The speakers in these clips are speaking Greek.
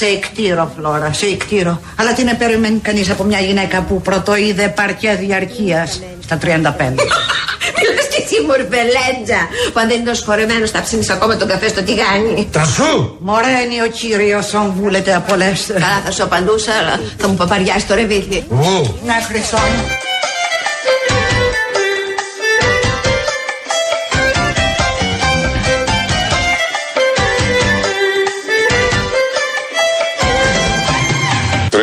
Σε εκτήρω, Φλόρα, σε εκτήρω. Αλλά τι να περιμένει κανείς από μια γυναίκα που πρωτοείδε παρκέ διαρκείας στα 35. Μιλάς και εσύ μορφελέντζα Που αν δεν είναι σχορεμένος θα ψήνεις ακόμα τον καφέ στο τηγάνι; Τρανσού! Μωρένει ο κύριος αν βούλετε απολέστε. Καλά θα σου απαντούσα αλλά θα μου παπαριάσει το ρεβίθι Ου! Ναι, χρυσό μου.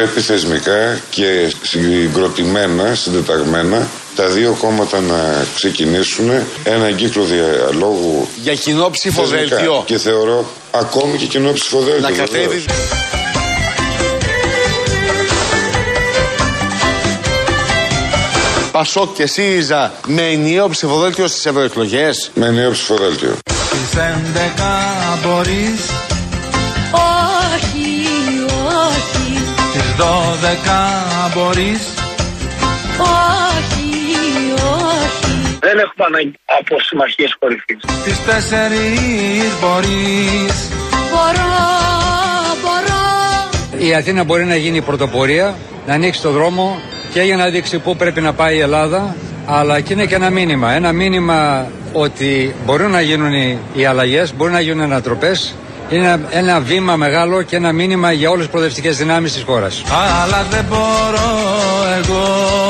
Θεσμικά και συγκροτημένα, συντεταγμένα, τα δύο κόμματα να ξεκινήσουν ένα κύκλο διαλόγου Για κοινό ψηφοδέλτιο. θεσμικά. Και θεωρώ ακόμη και κοινό ψηφοδέλτιο. Να βεβαίως. κατέβει. Πασόκ και ΣΥΡΙΖΑ με ενιαίο ψηφοδέλτιο στις ευρωεκλογές. Με νέο ψηφοδέλτιο. Στις 11 μπορείς Στις 12 μπορείς όχι, όχι. Δεν έχουμε ανάγκη από συμμαχίες κορυφής. Στις 4 μπορείς Μπορώ, μπορώ. Η Αθήνα μπορεί να γίνει η πρωτοπορία, να ανοίξει το δρόμο και για να δείξει πού πρέπει να πάει η Ελλάδα, αλλά και είναι και ένα μήνυμα. Ένα μήνυμα ότι μπορούν να γίνουν οι, οι αλλαγές, μπορεί να γίνουν ανατροπές. Είναι ένα, ένα βήμα μεγάλο και ένα μήνυμα για όλες τις προοδευτικές δυνάμεις της χώρας. Αλλά δεν μπορώ εγώ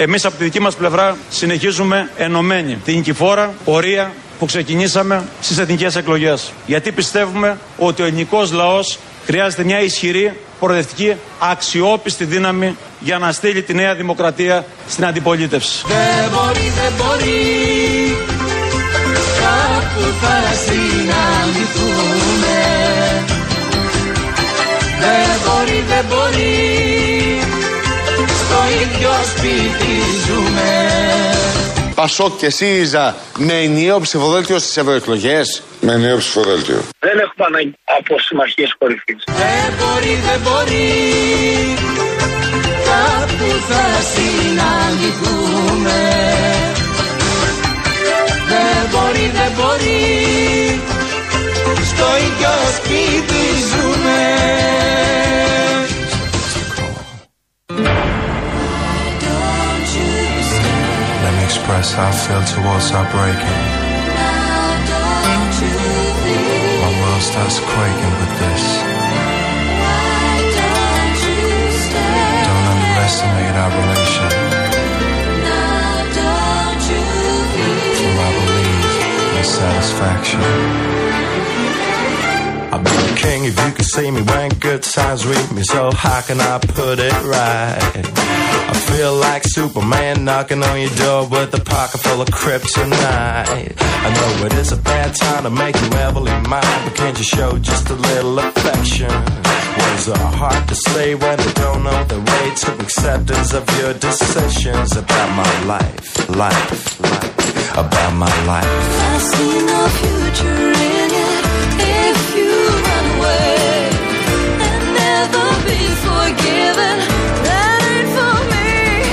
Εμείς από τη δική μας πλευρά συνεχίζουμε ενωμένη την κυφόρα πορεία που ξεκινήσαμε στις εθνικές εκλογές. Γιατί πιστεύουμε ότι ο ελληνικός λαός χρειάζεται μια ισχυρή, προοδευτική, αξιόπιστη δύναμη για να στείλει τη νέα δημοκρατία στην αντιπολίτευση. Δεν μπορεί, δεν μπορεί Κάπου θα συναντηθούμε Δεν μπορεί, δεν μπορεί Στο ίδιο σπίτι ζούμε Πασόκ και ΣΥΡΙΖΑ με ενιαίο ψηφοδέλτιο στις ευρωεκλογές. Με νέο ψηφοδέλτιο. Δεν έχουμε ανάγκη από συμμαχίες κορυφής. Δεν μπορεί, δεν μπορεί Κάπου θα συναντηθούμε Δεν μπορεί, δεν μπορεί Στο ίδιο σπίτι ζούμε Let me express how I feel towards our breaking. My world starts quaking with this. Don't underestimate our relation. satisfaction. I'll be the king if you can see me when good times reach me. So how can I put it right? I feel like Superman knocking on your door with a pocket full of kryptonite. I know it is a bad time to make you heavily mine, but can't you show just a little affection? Words are hard to say when they don't know the way to acceptance of your decisions about my life, life, life, about my life. I see no future in it if you run away and never be forgiven. That ain't for me.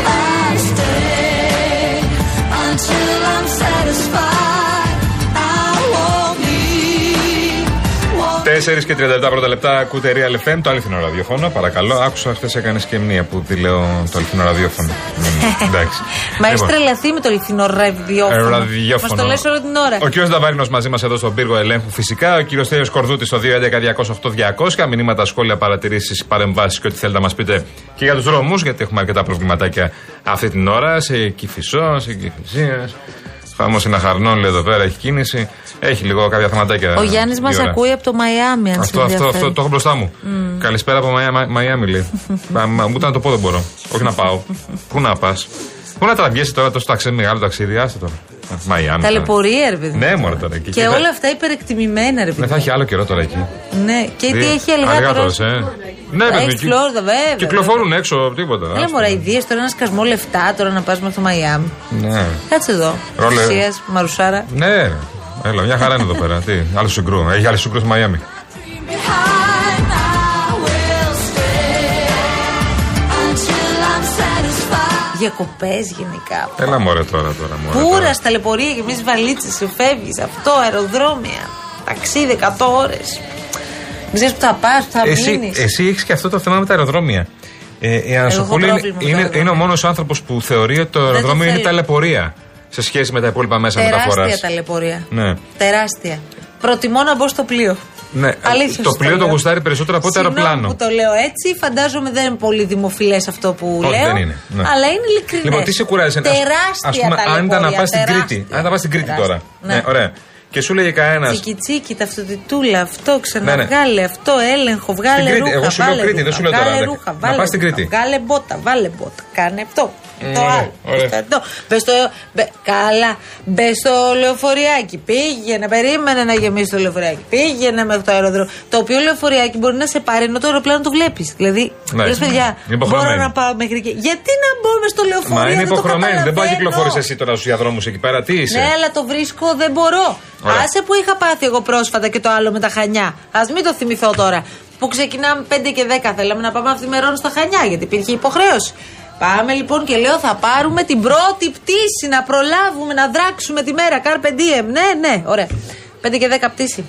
I stay until I'm satisfied. 4 και 37 πρώτα λεπτά ακούτε Real FM, το αληθινό ραδιόφωνο. Παρακαλώ, άκουσα χθες έκανε και μία που τη λέω το αληθινό ραδιόφωνο. Μμμ, Εντάξει. Μα έχει Λοιπόν, τρελαθεί με το αληθινό ε, ραδιόφωνο. ραδιόφωνο. Μας το λες όλη την ώρα. Ο κύριο Δαβάρινος μαζί μας εδώ στον πύργο ελέγχου φυσικά. Ο κύριος Θέριο Κορδούτης στο 211-208-200. Μηνύματα, σχόλια, παρατηρήσεις, παρεμβάσεις και ό,τι θέλετε να μας πείτε και για τους δρόμους, γιατί έχουμε αρκετά προβληματάκια αυτή την ώρα. Σε Κυφισό, σε Κυφυσία. Χαμό είναι αχαρνών, λέει εδώ πέρα, έχει κίνηση. Έχει λίγο κάποια θεματάκια. Ο Γιάννης μας η ώρα. ακούει από το Μαϊάμι, αν Αυτό, σε αυτό, αυτό, ενδιαφέρει. το έχω μπροστά μου. Μμ. Καλησπέρα από Μαϊά- Μαϊάμι, λέει. Μα- μα- Ούτε να το πω δεν μπορώ. Όχι να πάω. Πού να πας. Πού να τραβιέσαι τώρα τόσο ταξί, μεγάλο ταξίδι, άστε τώρα. Α, Μαϊάμι. τώρα. Ταλαιπωρία, ρε παιδί. Ναι, μόνο τώρα εκεί. Και θα- όλα αυτά υπερεκτιμημένα, ρε Ναι, παιδί. θα έχει άλλο καιρό τώρα εκεί. Ναι, και τι Δύο- έχει αλιγάτορα. αλιγάτορες, ε. Ναι, παιδί, Έχει εκεί- Φλόριδα, βέβαια. Κυκλοφορούν έξω, τίποτα. Έλα άστο. μωρά, ιδίες τώρα ένα σκασμό λεφτά τώρα να πας μέχρι το Μαϊάμι. Ναι. Κάτσε εδώ. Ρόλε. Ουσίας, Μαρουσάρα. Ναι, ρε. έλα, μια χαρά είναι εδώ πέρα. Τι, άλλο συγκρού. Έχει άλλο συγκρού στο Μαϊάμι. Διακοπές γενικά. Έλα μωρέ τώρα, τώρα. Μωρέ, τώρα. Πούρα, ταλαιπωρία και εμείς βαλίτσες, σου φεύγεις. Αυτό, αεροδρόμια. Ταξίδι 100 ώρες. Δεν ξέρεις που θα πας, που θα Εσύ, μείνεις. εσύ έχεις και αυτό το θέμα με τα αεροδρόμια. Ε, η Ανασοπούλη έχω είναι, πρόβλημα με τα είναι, αεροδρόμια. είναι ο μόνος άνθρωπος που θεωρεί ότι το το αεροδρόμιο είναι θέλω. ταλαιπωρία σε σχέση με τα υπόλοιπα μέσα μεταφοράς. Τεράστια ταλαιπωρία. Ναι. Τεράστια. Προτιμώ να μπω στο πλοίο. ναι. Αλήθεια το σου πλοίο το λέω. γουστάρει περισσότερο από το Συγγνώμη αεροπλάνο. που το λέω έτσι, φαντάζομαι δεν είναι πολύ δημοφιλές αυτό που Όχι, λέω. δεν είναι, ναι. Αλλά είναι ειλικρινές. Λοιπόν, τι σε κουράζει, ας- Τεράστια ας πούμε, αν ήταν να πας στην ταλαιπωρία, Κρήτη. τεράστια. Αν ήταν να πας στην Κρήτη Τεράστια. τώρα. Ναι. Ναι, ωραία. Και σου λέγε κανένα. Τσικιτσίκι, ταυτοτητούλα, αυτό Ναι, ναι. ξαναβγάλε, αυτό έλεγχο, βγάλε Κρήτη, ρούχα. εγώ σου λέω βάλε Κρήτη, δεν ρούχα, σου λέω τώρα, Βγάλε ναι. ρούχα, Να βάλε πας στην ρούχα, Κρήτη. Βγάλε μπότα, βάλε μπότα. Κάνε αυτό. Το Ωραία, άλλο. ωραία. πες το αυτό. Πες το. μπε- Καλά. Μπε στο λεωφοριάκι. Πήγαινε, περίμενε να γεμίσει το λεωφοριάκι. Πήγαινε μέχρι το αεροδρόμιο. Το οποίο λεωφοριάκι μπορεί να σε πάρει ενώ το αεροπλάνο το βλέπεις. Δηλαδή, Ναι. λες παιδιά, Είναι υποχρεωμένη. μπορώ να πάω μέχρι εκεί. Γιατί να μπω μες στο λεωφορείο. Μα είναι δεν το υποχρεωμένη. Δεν μπορεί να καταλαβαίνω. κυκλοφορεί εσύ τώρα στους διαδρόμους εκεί πέρα. Τι είσαι; Ναι, αλλά το βρίσκω, δεν μπορώ. Ωραία. Άσε που είχα πάθει εγώ πρόσφατα και το άλλο με τα χανιά. Α μην το θυμηθώ τώρα. Που ξεκινάμε 5 και 10. Θέλαμε να πάμε αυθημερών στα χανιά, γιατί υπήρχε υποχρέωση. Πάμε λοιπόν και λέω θα πάρουμε την πρώτη πτήση να προλάβουμε να δράξουμε τη μέρα. Carpe diem. Ναι, ναι, ωραία. 5 και 10 πτήση.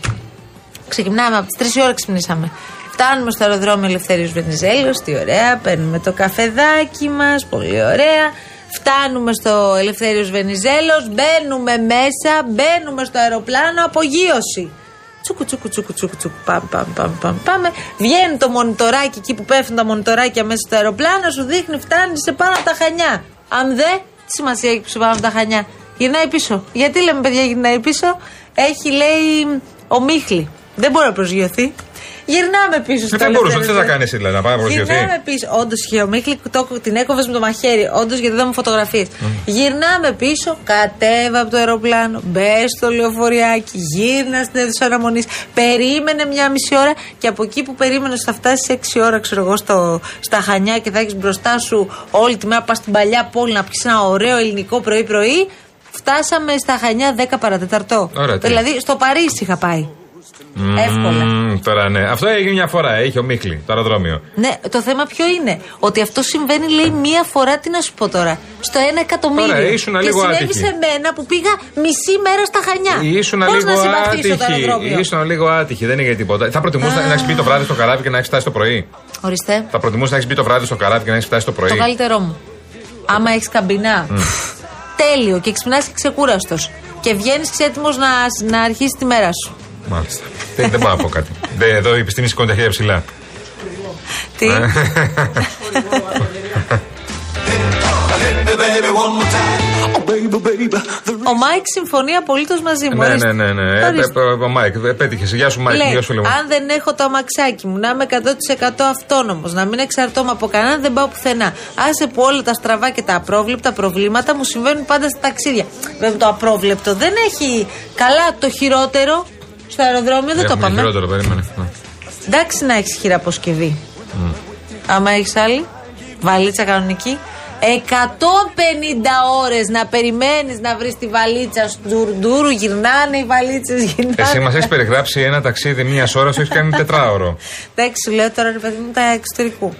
Ξεκινάμε από τις 3 ώρα ξυπνήσαμε. Φτάνουμε στο αεροδρόμιο Ελευθέριος Βενιζέλος, τι ωραία, παίρνουμε το καφεδάκι μας, πολύ ωραία. Φτάνουμε στο Ελευθέριος Βενιζέλος, μπαίνουμε μέσα, μπαίνουμε στο αεροπλάνο, απογείωση. Τσούκου τσούκου τσούκου τσούκου τσούκου πάμε πάμε πάμε πάμε πάμε Βγαίνει το μονιτοράκι εκεί που πέφτουν τα μονιτοράκια μέσα στο αεροπλάνο Σου δείχνει φτάνει σε πάνω από τα χανιά. Αν δε, τι σημασία έχει που σε πάνω από τα χανιά; Γυρνάει πίσω. Γιατί λέμε παιδιά γυρνάει πίσω; Έχει λέει ομίχλη Δεν μπορεί να προσγειωθεί Γυρνάμε πίσω στο Ε, Δεν μπορούσε, τι Ελευθέριος θα κάνεις εσύ, δηλαδή, να πάει να προσγειωθεί. Γυρνάμε πίσω. Όντως είχε ομίχλη, το, την έκοβες με το μαχαίρι. Όντως γιατί δεν μου φωτογραφίε. Γυρνάμε πίσω, κατέβα από το αεροπλάνο, μπε στο λεωφοριάκι, γύρνα στην αίθουσα αναμονής. Περίμενε μια μισή ώρα και από εκεί που περίμενες θα φτάσεις 6 ώρα, ξέρω εγώ, στο, στα χανιά και θα έχεις μπροστά σου όλη τη μέρα πας στην παλιά πόλη να πιεις ένα ωραίο ελληνικό πρωί-πρωί. Φτάσαμε στα Χανιά 10 παρατεταρτό. Ωραία, τι. δηλαδή στο Παρίσι είχα πάει. Εύκολα. Μμμ, Τώρα ναι. Αυτό έγινε μια φορά. Είχε ο Μίχλη, το αεροδρόμιο. Ναι, το θέμα ποιο είναι; Ότι αυτό συμβαίνει, λέει, μία φορά, τι να σου πω τώρα. Στο ένα εκατομμύριο. Ωραία, ήσουν και λίγο συνέβη άτυχη. σε μένα που πήγα μισή μέρα στα Χανιά. Ήσουν Πώς λίγο να συμπαθήσω το άτυχη. αεροδρόμιο; Ήσουν λίγο άτυχη. Δεν είναι για τίποτα. Θα προτιμούσε Α. να έχεις μπει το βράδυ στο καράβι και να έχεις φτάσει το πρωί. Ορίστε. Θα προτιμούσε να έχεις μπει το βράδυ στο καράβι και να έχεις φτάσει το πρωί. Το καλύτερό μου. Άμα έχεις καμπινά. Τέλειο και ξυπνάς και ξεκούραστος. Και βγαίνεις έτοιμο να, να αρχίσεις τη μέρα σου. Μάλιστα. δεν, δεν μπορώ να πω κάτι. Δεν- εδώ η επιστήμη σηκώνει τα χέρια ψηλά. Τι; Ε. Ο Μάικ συμφωνεί απολύτως μαζί μου. ναι, ορίστε. ναι, ναι, ναι. Ε, Ορίστε. ε, ε, Ο Μάικ, ε, πέτυχες. Γεια σου, Μάικ. Λέει, Γεια σου, φίλε μου. αν δεν έχω το αμαξάκι μου, να είμαι 100% αυτόνομος, να μην εξαρτώμαι από κανέναν, δεν πάω πουθενά. Άσε που όλα τα στραβά και τα απρόβλεπτα προβλήματα μου συμβαίνουν πάντα στα ταξίδια. Βέβαια το απρόβλεπτο δεν έχει καλά το χειρότερο. Στο αεροδρόμιο δεν το Έχουμε πάμε. χειρότερο, περίμενε. Ναι. Εντάξει να έχεις χειραποσκευή. Άμα έχεις άλλη, βαλίτσα κανονική. 150 ώρες να περιμένεις να βρεις τη βαλίτσα σου ντουρντούρου, γυρνάνε οι βαλίτσες, γυρνάνε. Εσύ μας έχεις περιγράψει ένα ταξίδι μίας ώρας, σου έχει κάνει τετράωρο. Εντάξει, σου λέω τώρα ρε παιδί μου τα εξωτερικού.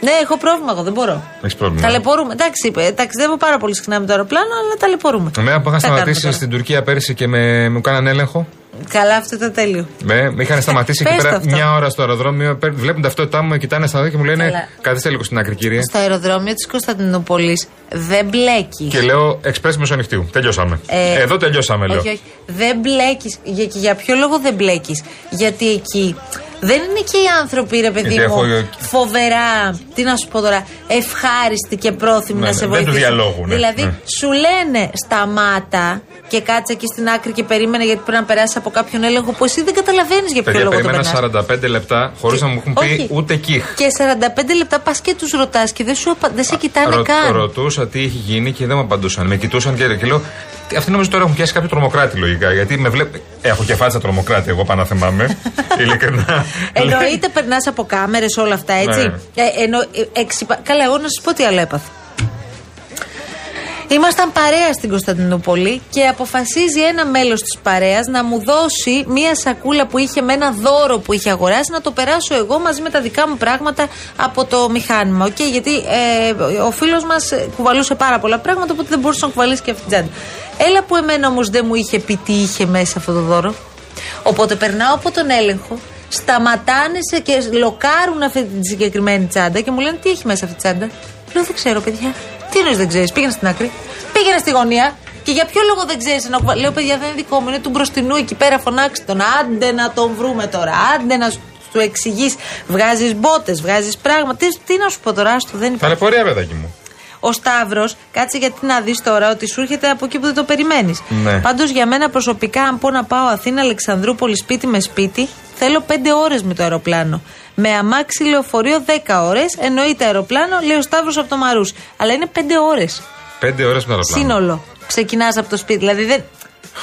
Ναι, έχω πρόβλημα εγώ, δεν μπορώ. Έχεις πρόβλημα. Ταλαιπωρούμε. Εντάξει, ε, ταξιδεύω πάρα πολύ συχνά με το αεροπλάνο, αλλά ταλαιπωρούμε. Εμένα που είχα Τι θα κάνουμε σταματήσει τώρα. στην Τουρκία πέρυσι και με, μου κάνανε έλεγχο. Καλά, αυτό ήταν τέλειο. Με, με είχαν σταματήσει εκεί Πες το πέρα αυτό. μια ώρα στο αεροδρόμιο. παίρνουν- Βλέπουν ταυτότητά μου, με κοιτάνε στα δόντια και μου λένε Καλά. Καθίστε λίγο στην άκρη, κύριε. Στο αεροδρόμιο της Κωνσταντινούπολης δεν μπλέκεις. Και λέω Εξπρέσ μεσονυχτίου. Τελειώσαμε. Ε, Εδώ τελειώσαμε, λέω. Όχι, όχι. Δεν μπλέκεις. Για, και για ποιο λόγο δεν μπλέκεις; Γιατί εκεί δεν είναι και οι άνθρωποι, ρε παιδί Γιατί μου, έχω- φοβερά, τι να σου πω τώρα, ευχάριστοι και πρόθυμοι Ναι, να ναι, σε δεν τους βοηθήσουν. διαλόγουνε, Δηλαδή, ναι. σου λένε σταμάτα και κάτσε εκεί στην άκρη και περίμενε γιατί πρέπει να περάσει από κάποιον έλεγχο που εσύ δεν καταλαβαίνεις για ποιο Παιδιά, λόγο το περίμενα περνάς. 45 λεπτά χωρίς να μου έχουν πει Όχι. ούτε κιχ. Και 45 λεπτά πας και τους ρωτάς και δεν, σου, απα- δεν σε κοιτάνε Ρω- καν. Ρωτούσα τι είχε γίνει και δεν μου απαντούσαν. Με κοιτούσαν και, και λέω. «Τι, Αυτοί νομίζω τώρα έχουν πιάσει κάποιο τρομοκράτη λογικά. Γιατί με βλέπει. Έχω και φάτσα τρομοκράτη, εγώ πάνω να θυμάμαι. Ειλικρινά. Εννοείται περνάς από κάμερες όλα αυτά, έτσι. Ναι. Ε, εννο, ε, εξυπα- Καλά, εγώ να σας πω τι άλλο έπαθα. Ήμασταν παρέα στην Κωνσταντινούπολη και αποφασίζει ένα μέλος της παρέας να μου δώσει μία σακούλα που είχε με ένα δώρο που είχε αγοράσει να το περάσω εγώ μαζί με τα δικά μου πράγματα από το μηχάνημα. Okay, γιατί ε, ο φίλος μας ε, κουβαλούσε πάρα πολλά πράγματα οπότε δεν μπορούσε να κουβαλήσει και αυτή την τσάντα. Έλα που εμένα όμως δεν μου είχε πει τι είχε μέσα αυτό το δώρο. Οπότε περνάω από τον έλεγχο, σταματάνε σε και λοκάρουν αυτή τη συγκεκριμένη τσάντα και μου λένε τι έχει μέσα αυτή η τσάντα; Λέω δεν ξέρω, παιδιά. Τι εννοεί δεν ξέρεις, πήγαινε στην άκρη. Πήγαινε στη γωνία. Και για ποιο λόγο δεν ξέρεις να κουβα- Λέω, παιδιά, δεν είναι δικό μου, είναι του μπροστινού εκεί πέρα. Φωνάξτε τον. Άντε να τον βρούμε τώρα. Άντε να σου εξηγείς. Βγάζεις μπότες, βγάζεις πράγματα. Τι, τι να σου πω τώρα, άστο, δεν υπάρχει. Ταλαιπωρία, παιδάκι μου. Ο Σταύρος, κάτσε γιατί να δεις τώρα ότι σου έρχεται από εκεί που δεν το περιμένεις. Ναι. Πάντως για μένα προσωπικά, αν πω να πάω Αθήνα, Αλεξανδρούπολη, σπίτι με σπίτι, θέλω 5 ώρες με το αεροπλάνο. Με αμάξι λεωφορείο 10 ώρες, εννοείται αεροπλάνο, λέει ο Σταύρος από το Μαρούς. Αλλά είναι 5 ώρες. Πέντε ώρες με το αεροπλάνο. Σύνολο. Ξεκινάς από το σπίτι. Δηλαδή δεν.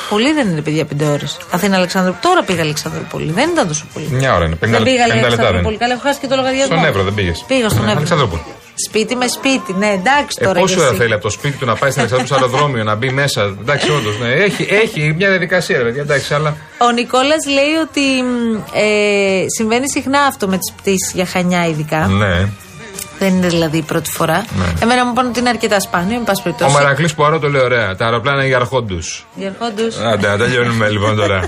Πολύ δεν είναι, παιδιά, 5 ώρες. Αθήνα Αλεξανδρούπολη. Τώρα πήγα Αλεξανδρούπολη. Δεν ήταν τόσο πολύ. Μια ώρα είναι. 50, Δεν πήγα 50 λεπτά δεν Αλεξανδρούπολη. είναι. Καλά, έχω χάσει και το λογαριασμό. Στον Εύρο δεν πήγες. Πήγα στον Εύρο. Αλεξανδρούπολη. Σπίτι με σπίτι. Ναι, εντάξει Ε, τώρα. πόσο κι ώρα εσύ. θέλει από το σπίτι του να πάει στην Αλεξανδρούπολη στο αεροδρόμιο, να μπει μέσα. Εντάξει, όντως. Ναι. Έχει, έχει μια διαδικασία, ρε παιδιά. Εντάξει, αλλά. Ο Νικόλας λέει ότι μ, ε, συμβαίνει συχνά αυτό με τις πτήσεις για χανιά, ειδικά. Ναι. Δεν είναι δηλαδή η πρώτη φορά. Ναι. Εμένα μου είπαν ότι είναι αρκετά σπάνιο, εν πάση Ο περιπτώσει. Μαρακλής Πουαρό το λέει ωραία. Τα αεροπλάνα είναι για αρχόντους. Διαρχόντως. Άντε, να τελειώνουμε λοιπόν τώρα.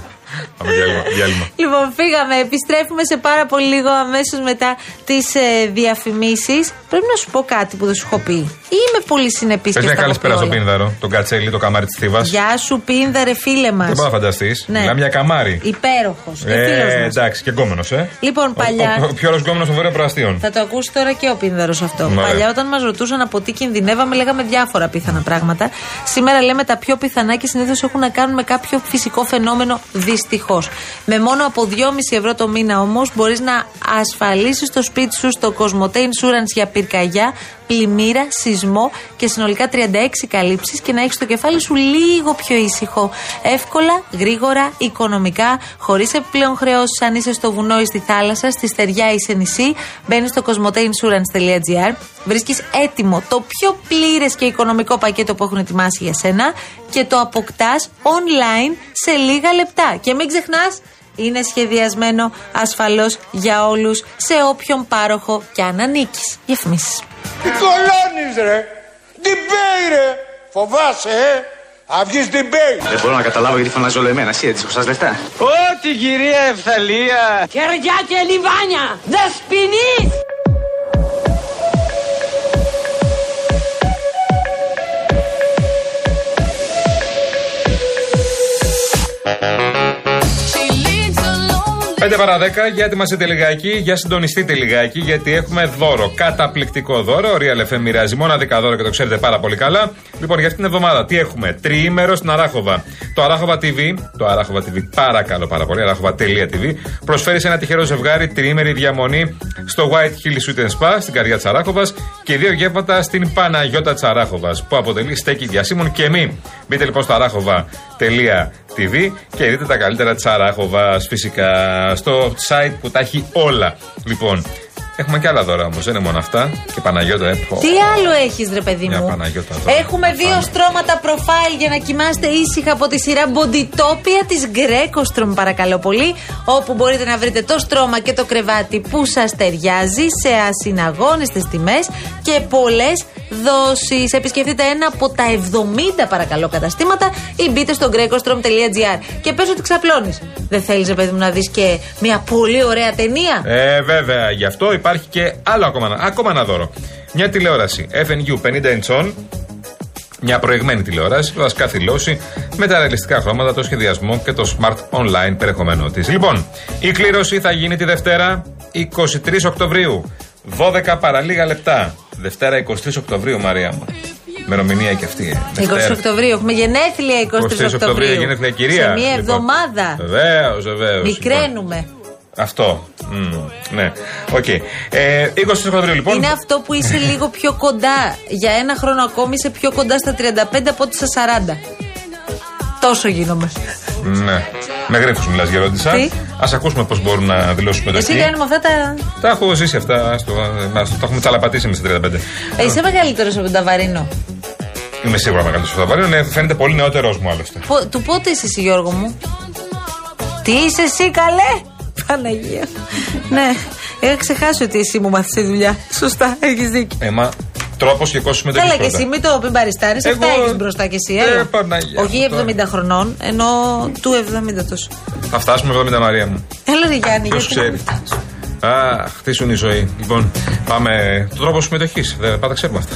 Πάμε διάλειμμα. διάλειμμα. Λοιπόν, φύγαμε. Επιστρέφουμε σε πάρα πολύ λίγο αμέσως μετά τις ε, διαφημίσεις. Πρέπει να σου πω κάτι που δεν σου έχω πει. Ή είμαι πολύ συνεπής Πες και μια στα καλή έχω πει πέρα στο όλα. πίνδαρο, τον Κατσέλη, το καμάρι της Θήβας. Γεια σου, Πίνδαρε, φίλε μας. Δεν μπορώ να φανταστείς. Ναι. Μιλάμε για καμάρι. Υπέροχος. Και Ε, φίλος μας. εντάξει, και γκόμενος, ε. Λοιπόν, Ο- παλιά. Ο, ο πιο ωραίος γκόμενος των Βόρειων Προαστίων. Θα το ακούσει τώρα και ο Πίνδαρος αυτό. Ωραία. Παλιά, όταν μας ρωτούσαν από τι κινδυνεύαμε, λέγαμε διάφορα πιθανά πράγματα. Σήμερα λέμε τα πιο πιθανά και συνήθως έχουν να κάνουν με κάποιο φυσικό φαινόμενο, δυστυχώς. Με μόνο από 2,5 ευρώ το μήνα όμως μπορείς να ασφαλίσεις το σπίτι σου στο Cosmote Insurance για πυρκαγιά, πλημμύρα, σεισμό και συνολικά 36 καλύψεις και να έχεις το κεφάλι σου λίγο πιο ήσυχο. Εύκολα, γρήγορα, οικονομικά, χωρίς επιπλέον χρεώσεις αν είσαι στο βουνό ή στη θάλασσα, στη στεριά ή σε νησί. Μπαίνεις στο cosmoteinsurance.gr, βρίσκεις έτοιμο το πιο πλήρες και οικονομικό πακέτο που έχουν ετοιμάσει για σένα και το αποκτάς online σε λίγα λεπτά. Και μην ξεχνάς, είναι σχεδιασμένο ασφαλώς για όλους σε όποιον πάροχο κι αν ανήκεις. Διαφημίσεις. Τι κολώνεις ρε; πέιρε, ρε. Φοβάσαι ε; Θα την πέη. Δεν μπορώ να καταλάβω γιατί φωνάζω όλο εμένα. Εσύ έτσι χωστάς λεφτά. Ό, την κυρία Ευθαλία. Κεριά και λιβάνια. Δεσποινής. Thank 5 παρα 10, για ετοιμαστείτε λιγάκι, για συντονιστείτε λιγάκι, γιατί έχουμε δώρο. Καταπληκτικό δώρο. Ο Real FM μοιράζει μόνο 10 δώρο και το ξέρετε πάρα πολύ καλά. Λοιπόν, για αυτήν την εβδομάδα, τι έχουμε; Τριήμερο στην Αράχοβα. Το Αράχοβα TV, το Αράχοβα TV, παρακαλώ πάρα πολύ, αράχοβα.tv, προσφέρει σε ένα τυχερό ζευγάρι τριήμερη διαμονή στο White Hill Sweet and Spa, στην καρδιά της Αράχοβας και δύο γεύματα στην Παναγιώτα της Αράχοβας, που αποτελεί στέκη διασύμων και μη. Μπείτε λοιπόν στο αράχοβα.tv και δείτε τα καλύτερα της Αράχοβας, φυσικά στο site που τα έχει όλα. Λοιπόν, έχουμε και άλλα δώρα όμως, δεν είναι μόνο αυτά. Και Παναγιώτα, ε, πω. Τι άλλο έχεις, ρε παιδί Μια μου; Παναγιώτα δώρα. Έχουμε δύο στρώματα προφάιλ για να κοιμάστε ήσυχα από τη σειρά Μποντιτόπια της Γκρέκοστρομ, παρακαλώ πολύ. Όπου μπορείτε να βρείτε το στρώμα και το κρεβάτι που σας ταιριάζει σε ασυναγώνιστε τιμές και πολλές δόσεις. Επισκεφτείτε ένα από τα 70 παρακαλώ καταστήματα ή μπείτε στο grecostrom.gr και πες ότι ξαπλώνεις. Δεν θέλεις, ρε παιδί μου, να δεις και μια πολύ ωραία ταινία; Ε, βέβαια, γι' αυτό υπάρχει και άλλο ακόμα, ένα- ακόμα ένα δώρο. Μια τηλεόραση FNU 50 inch μια προηγμένη τηλεόραση που θα σκαθιλώσει με τα ρεαλιστικά χρώματα, το σχεδιασμό και το smart online περιεχομένο της. Λοιπόν, η κλήρωση θα γίνει τη Δευτέρα 23 Οκτωβρίου. 12 παρα λίγα λεπτά. Δευτέρα 23 Οκτωβρίου, Μαρία μου. Ημερομηνία και αυτή. ε. 20 Δευτέρα. Οκτωβρίου. Έχουμε γενέθλια 23 Οκτωβρίου. γενέθλια η κυρία. Σε μία Λοιπόν, εβδομάδα. Βεβαίως, βεβαίως. Μικραίνουμε. Αυτό. Μμ, ναι. Οκ. Ε, 20 Οκτωβρίου λοιπόν. Είναι αυτό που είσαι λίγο πιο κοντά. Για ένα χρόνο ακόμη είσαι πιο κοντά στα 35 από ότι στα 40. Τόσο γίνομαι. Ναι. Με γρήφου μιλάς, Γερόντισα. Τι; Ν' ακούσουμε πώς μπορούν να δηλώσουν Εσύ συμμετοχή. κάνει με αυτά τα. Τα έχω ζήσει αυτά. Στο, μας, το έχουμε τσαλαπατήσει εμείς στα 35. Ε, είσαι μεγαλύτερος από τον Ταβαρίνο. Είμαι σίγουρα μεγαλύτερος στο Ταβαρίνο. Ναι, φαίνεται πολύ νεότερό μου άλλωστε. Πο- του πότε είσαι εσύ, Γιώργο μου; Τι είσαι εσύ, καλέ! Παναγία. ναι, είχα ξεχάσει ότι εσύ μου μάθησε δουλειά. Σωστά, έχεις δίκιο. Ε, μα Τρόπος και κόστος συμμετοχή. Καλά και εσύ, μην το μην παριστάνει. Εγώ- Αυτά έχεις μπροστά και εσύ. Ε, έλα. Παναγία Όχι μου, τώρα. 70 χρονών, ενώ του 70 τόσο. Θα φτάσουμε 70 Μαρία μου. Έλα ρε Γιάννη, Ποιος γιατί να μην ξέρει. φτάσω. Α, χτίσουν η ζωή. Λοιπόν, πάμε. Το τρόπο συμμετοχής. Δεν πάντα ξέρουμε αυτά.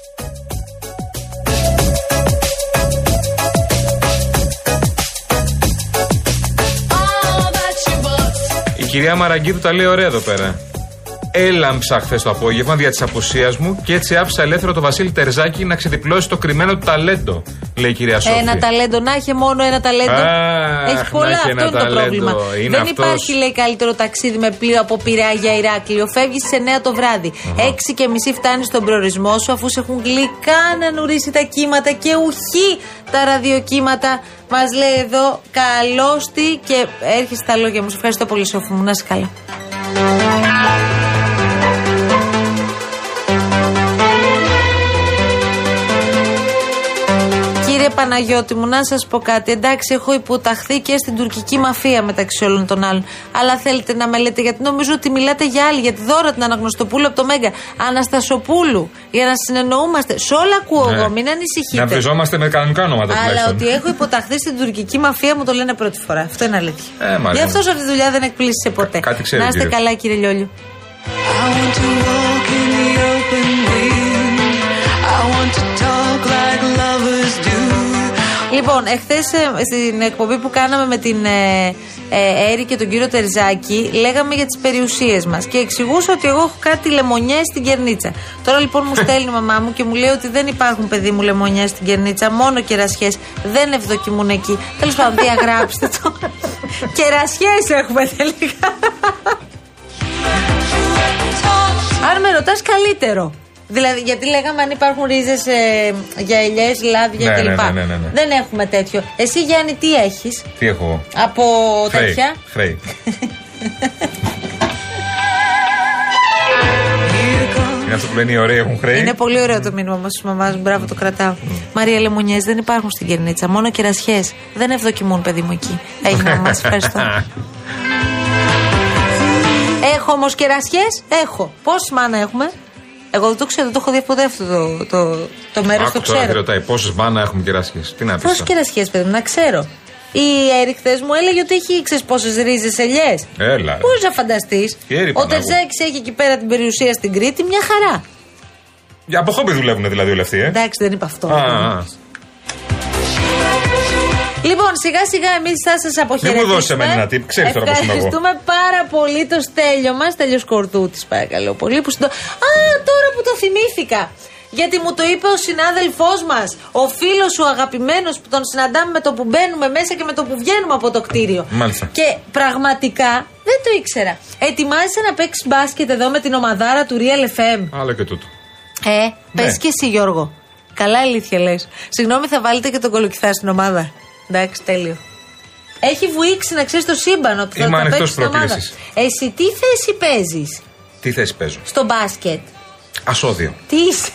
Κυρία Μαραγκίδου τα λέει ωραία εδώ πέρα. Έλαμψα χθες το απόγευμα δια της απουσίας μου και έτσι άφησα ελεύθερο το Βασίλη Τερζάκη να ξεδιπλώσει το κρυμμένο του ταλέντο, λέει η κυρία Σόφη. Ένα ταλέντο, να έχει μόνο ένα ταλέντο. Αχ, έχει πολλά, να έχει αυτό ένα είναι το ταλέντο. πρόβλημα. Είναι Δεν αυτός. υπάρχει, λέει, καλύτερο ταξίδι με πλοίο από Πειραιά για Ηράκλειο. Φεύγεις σε 9 το βράδυ. Έξι και μισή φτάνεις στον προορισμό σου, αφού σε έχουν γλυκά να νουρίσει τα κύματα και ουχή τα ραδιοκύματα. Μας λέει εδώ, καλώστη και έρχεσαι στα λόγια μου. Σε ευχαριστώ πολύ, Σόφη μου. Να είσαι καλά. Παναγιώτη μου, να σας πω κάτι. Εντάξει, έχω υποταχθεί και στην τουρκική μαφία μεταξύ όλων των άλλων. Αλλά θέλετε να με λέτε, γιατί νομίζω ότι μιλάτε για άλλη. Γιατί δώρα την Αναγνωστοπούλου από το Μέγκα. Αναστασοπούλου. Για να συνεννοούμαστε. Σε όλα ακούω Ναι. εγώ, μην Να ανησυχείτε. βριζόμαστε με κανονικά ονόματα Αλλά τουλάχιστον. ότι έχω υποταχθεί στην τουρκική μαφία μου το λένε πρώτη φορά. Αυτό είναι αλήθεια. Ε, Μαρία Γι' αυτό μου. σε αυτή τη δουλειά δεν εκπλήσει ποτέ. Κάτι ξέρει, να είστε κύριε. καλά, κύριε Λιόλιου. Λοιπόν, εχθές στην εκπομπή που κάναμε με την ε, ε, Έρη και τον κύριο Τερζάκη, λέγαμε για τις περιουσίες μας και εξηγούσα ότι εγώ έχω κάτι λεμονιές στην κερνίτσα. Τώρα λοιπόν μου στέλνει η μαμά μου και μου λέει ότι δεν υπάρχουν παιδί μου λεμονιές στην κερνίτσα, μόνο κερασιές. Δεν ευδοκιμούν εκεί. Τέλος πάντων, διαγράψτε το. κερασιές έχουμε τελικά. Αν με ρωτάς, καλύτερο. Δηλαδή, γιατί λέγαμε αν υπάρχουν ρίζες για ελιές, λάδια Ναι, κλπ. ναι, ναι, ναι, ναι. Δεν έχουμε τέτοιο. Εσύ, Γιάννη, τι έχεις; Τι έχω; Εγώ. από Χρέη. τέτοια; Χρέη. Είναι αυτό που λένε οι ωραίοι έχουν χρέη. Είναι πολύ ωραίο το μήνυμα μας της μαμάς μου. Μπράβο, το κρατάω. Μαρία Λεμονιέ δεν υπάρχουν στην Κερνίτσα. Μόνο κερασιές. Δεν ευδοκιμούν, παιδί μου εκεί. Έγινε μα. Ευχαριστώ. Έχω όμως κερασιές; Έχω. Πόσες μάνα έχουμε; Εγώ δεν το ξέρω, δεν το έχω δει από ποτέ αυτό το, το, το μέρος. Το Άκου τώρα τι ξέρω. ρωτάει. Πόσες μάνα έχουμε κεράσιε. Τι να πεις. Πόσες κερασιές, παιδί μου, να ξέρω. Η Έρη χθες μου έλεγε ότι έχει ξέρεις πόσες ρίζες ελιές. Έλα. ρε. Μπορείς να φανταστείς. Η Έρη Ο Παναγού. Τερζάκη έχει εκεί πέρα την περιουσία στην Κρήτη, μια χαρά. Για από χόμπι δουλεύουν δηλαδή όλοι αυτοί, ε; Εντάξει, δεν είπα αυτό. Α, α. Λοιπόν, σιγά σιγά εμείς θα σας αποχαιρετήσουμε. Μην μου δώσεις εμένα ένα tip, ξέρεις τώρα πώς είμαι εγώ. Ευχαριστούμε πάρα πολύ το στέλιο μας, τέλειο Κορδούτη, παρακαλώ πολύ. Που συντο... Α, τώρα που το θυμήθηκα. Γιατί μου το είπε ο συνάδελφός μας, ο φίλος σου αγαπημένος που τον συναντάμε με το που μπαίνουμε μέσα και με το που βγαίνουμε από το κτίριο. Μάλιστα. Και πραγματικά δεν το ήξερα. Ετοιμάζεσαι να παίξεις μπάσκετ εδώ με την ομαδάρα του Real FM. Άλλο και τούτο. Ε, Ναι. πες και εσύ Γιώργο. Καλά αλήθεια λες. Συγγνώμη, θα βάλετε και τον κολοκυθά στην ομάδα. Εντάξει, τέλειο. Έχει βουήξει να ξέρεις το σύμπαν ότι θα, Είμαι θα ανοιχτός παίξεις στην ομάδα. προκλήσεις. Εσύ τι θέση παίζεις; Τι θέση παίζω; στο μπάσκετ. Ασώδιο. Τι είσαι;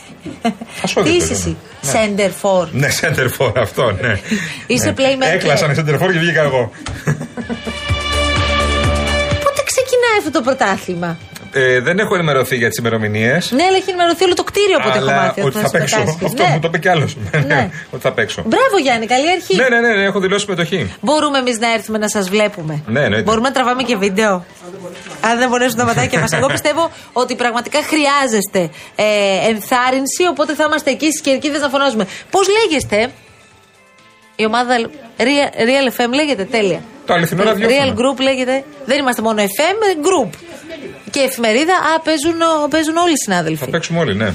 Ασώδιο τι είσαι παίζω, εσύ; ναι. Center for. Ναι, center for αυτό, ναι. Είσαι Ναι. playmaker. Έκλασαν center for και βγήκα εγώ. Πότε ξεκινάει αυτό το πρωτάθλημα; Ε, δεν έχω ενημερωθεί για τις ημερομηνίες. Ναι, αλλά έχει ενημερωθεί όλο το κτίριο από ό,τι έχω Αλλά μάθει. ότι θα παίξω. συμμετάσχεις. Αυτό Ναι. μου το είπε κι άλλος. Ναι. Ότι θα παίξω. Μπράβο Γιάννη, καλή αρχή. Ναι, ναι, ναι, ναι, έχω δηλώσει συμμετοχή. Μπορούμε εμείς να έρθουμε να σας βλέπουμε. Ναι, εννοείται. Μπορούμε να τραβάμε και βίντεο. Αν δεν μπορέσουν τα ματάκια μας. Εγώ πιστεύω ότι πραγματικά χρειάζεστε ε, ενθάρρυνση, οπότε θα είμαστε εκεί στις κερκίδες να φωνάζουμε. Πώς λέγεστε, η ομάδα Real, Real FM λέγεται, τέλεια. Το αληθινό ραδιόφωνο. Real Group λέγεται. Δεν είμαστε μόνο FM, Group. Και εφημερίδα, α, παίζουν, ο- παίζουν όλοι οι συνάδελφοι. Θα παίξουμε όλοι, ναι.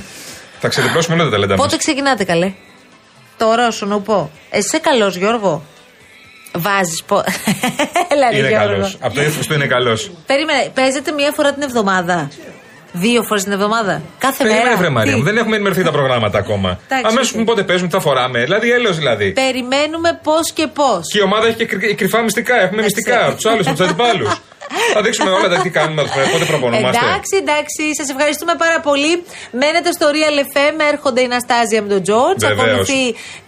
Θα ξεδιπλώσουμε όλα τα ταλέντα μας. Πότε ξεκινάτε καλέ; Τώρα όσο να πω. Εσύ είσαι καλός, Γιώργο. Βάζεις. Πο... Έλα, ρε, Είναι Γιώργο. καλός. Από το ύφος του είναι καλός. Περίμενε, παίζετε μία φορά την εβδομάδα. Δύο φορές την εβδομάδα. Κάθε Περίμενε, μέρα. βρε Μαρία Τι; μου, δεν έχουμε ενημερωθεί τα προγράμματα ακόμα. Εντάξει, Αμέσως οκ. μου πότε παίζουμε, τι θα φοράμε. Δηλαδή, έλεος δηλαδή. Περιμένουμε πώς και πώς. Και η ομάδα έχει και κρυ- κρυφά μυστικά. Έχουμε μυστικά από τους άλλους, από τους αντιπάλους. Θα δείξουμε όλα τα τι κάνουμε, πότε προπονούμαστε. Εντάξει, εντάξει. Σας ευχαριστούμε πάρα πολύ. Μένετε στο Real FM. Έρχονται η Ναστάζια με τον Τζόρτζ. Βεβαίως. Ακολουθεί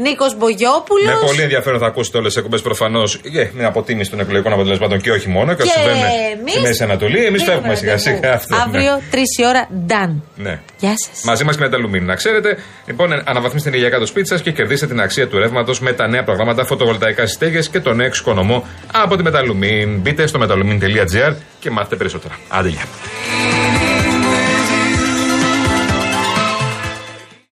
Νίκος Μπογιόπουλος. Με πολύ ενδιαφέρον θα ακούσετε όλες τις εκπομπές προφανώς για με αποτίμηση των εκλογικών αποτελεσμάτων και όχι μόνο. Και, Και συμβαίνουν εμείς στη Μέση Ανατολή. Εμείς μείνουμε, φεύγουμε σιγά ραντεβού. σιγά. Αυτό, ναι. Αύριο, 3 η ώρα, done. Ναι. Γεια σας. Μαζί μας και με τα Λουμίνη. Να ξέρετε, λοιπόν, αναβαθμίστε την ηλιακά το σπίτι σας και κερδίστε την αξία του ρεύματος με τα νέα προγράμματα φωτοβολταϊκά στι στέγες και το νέο εξοικονομώ από τη Μεταλουμίν. Μπείτε στο metalumin.gr και μάθετε περισσότερα. Άντε, γεια.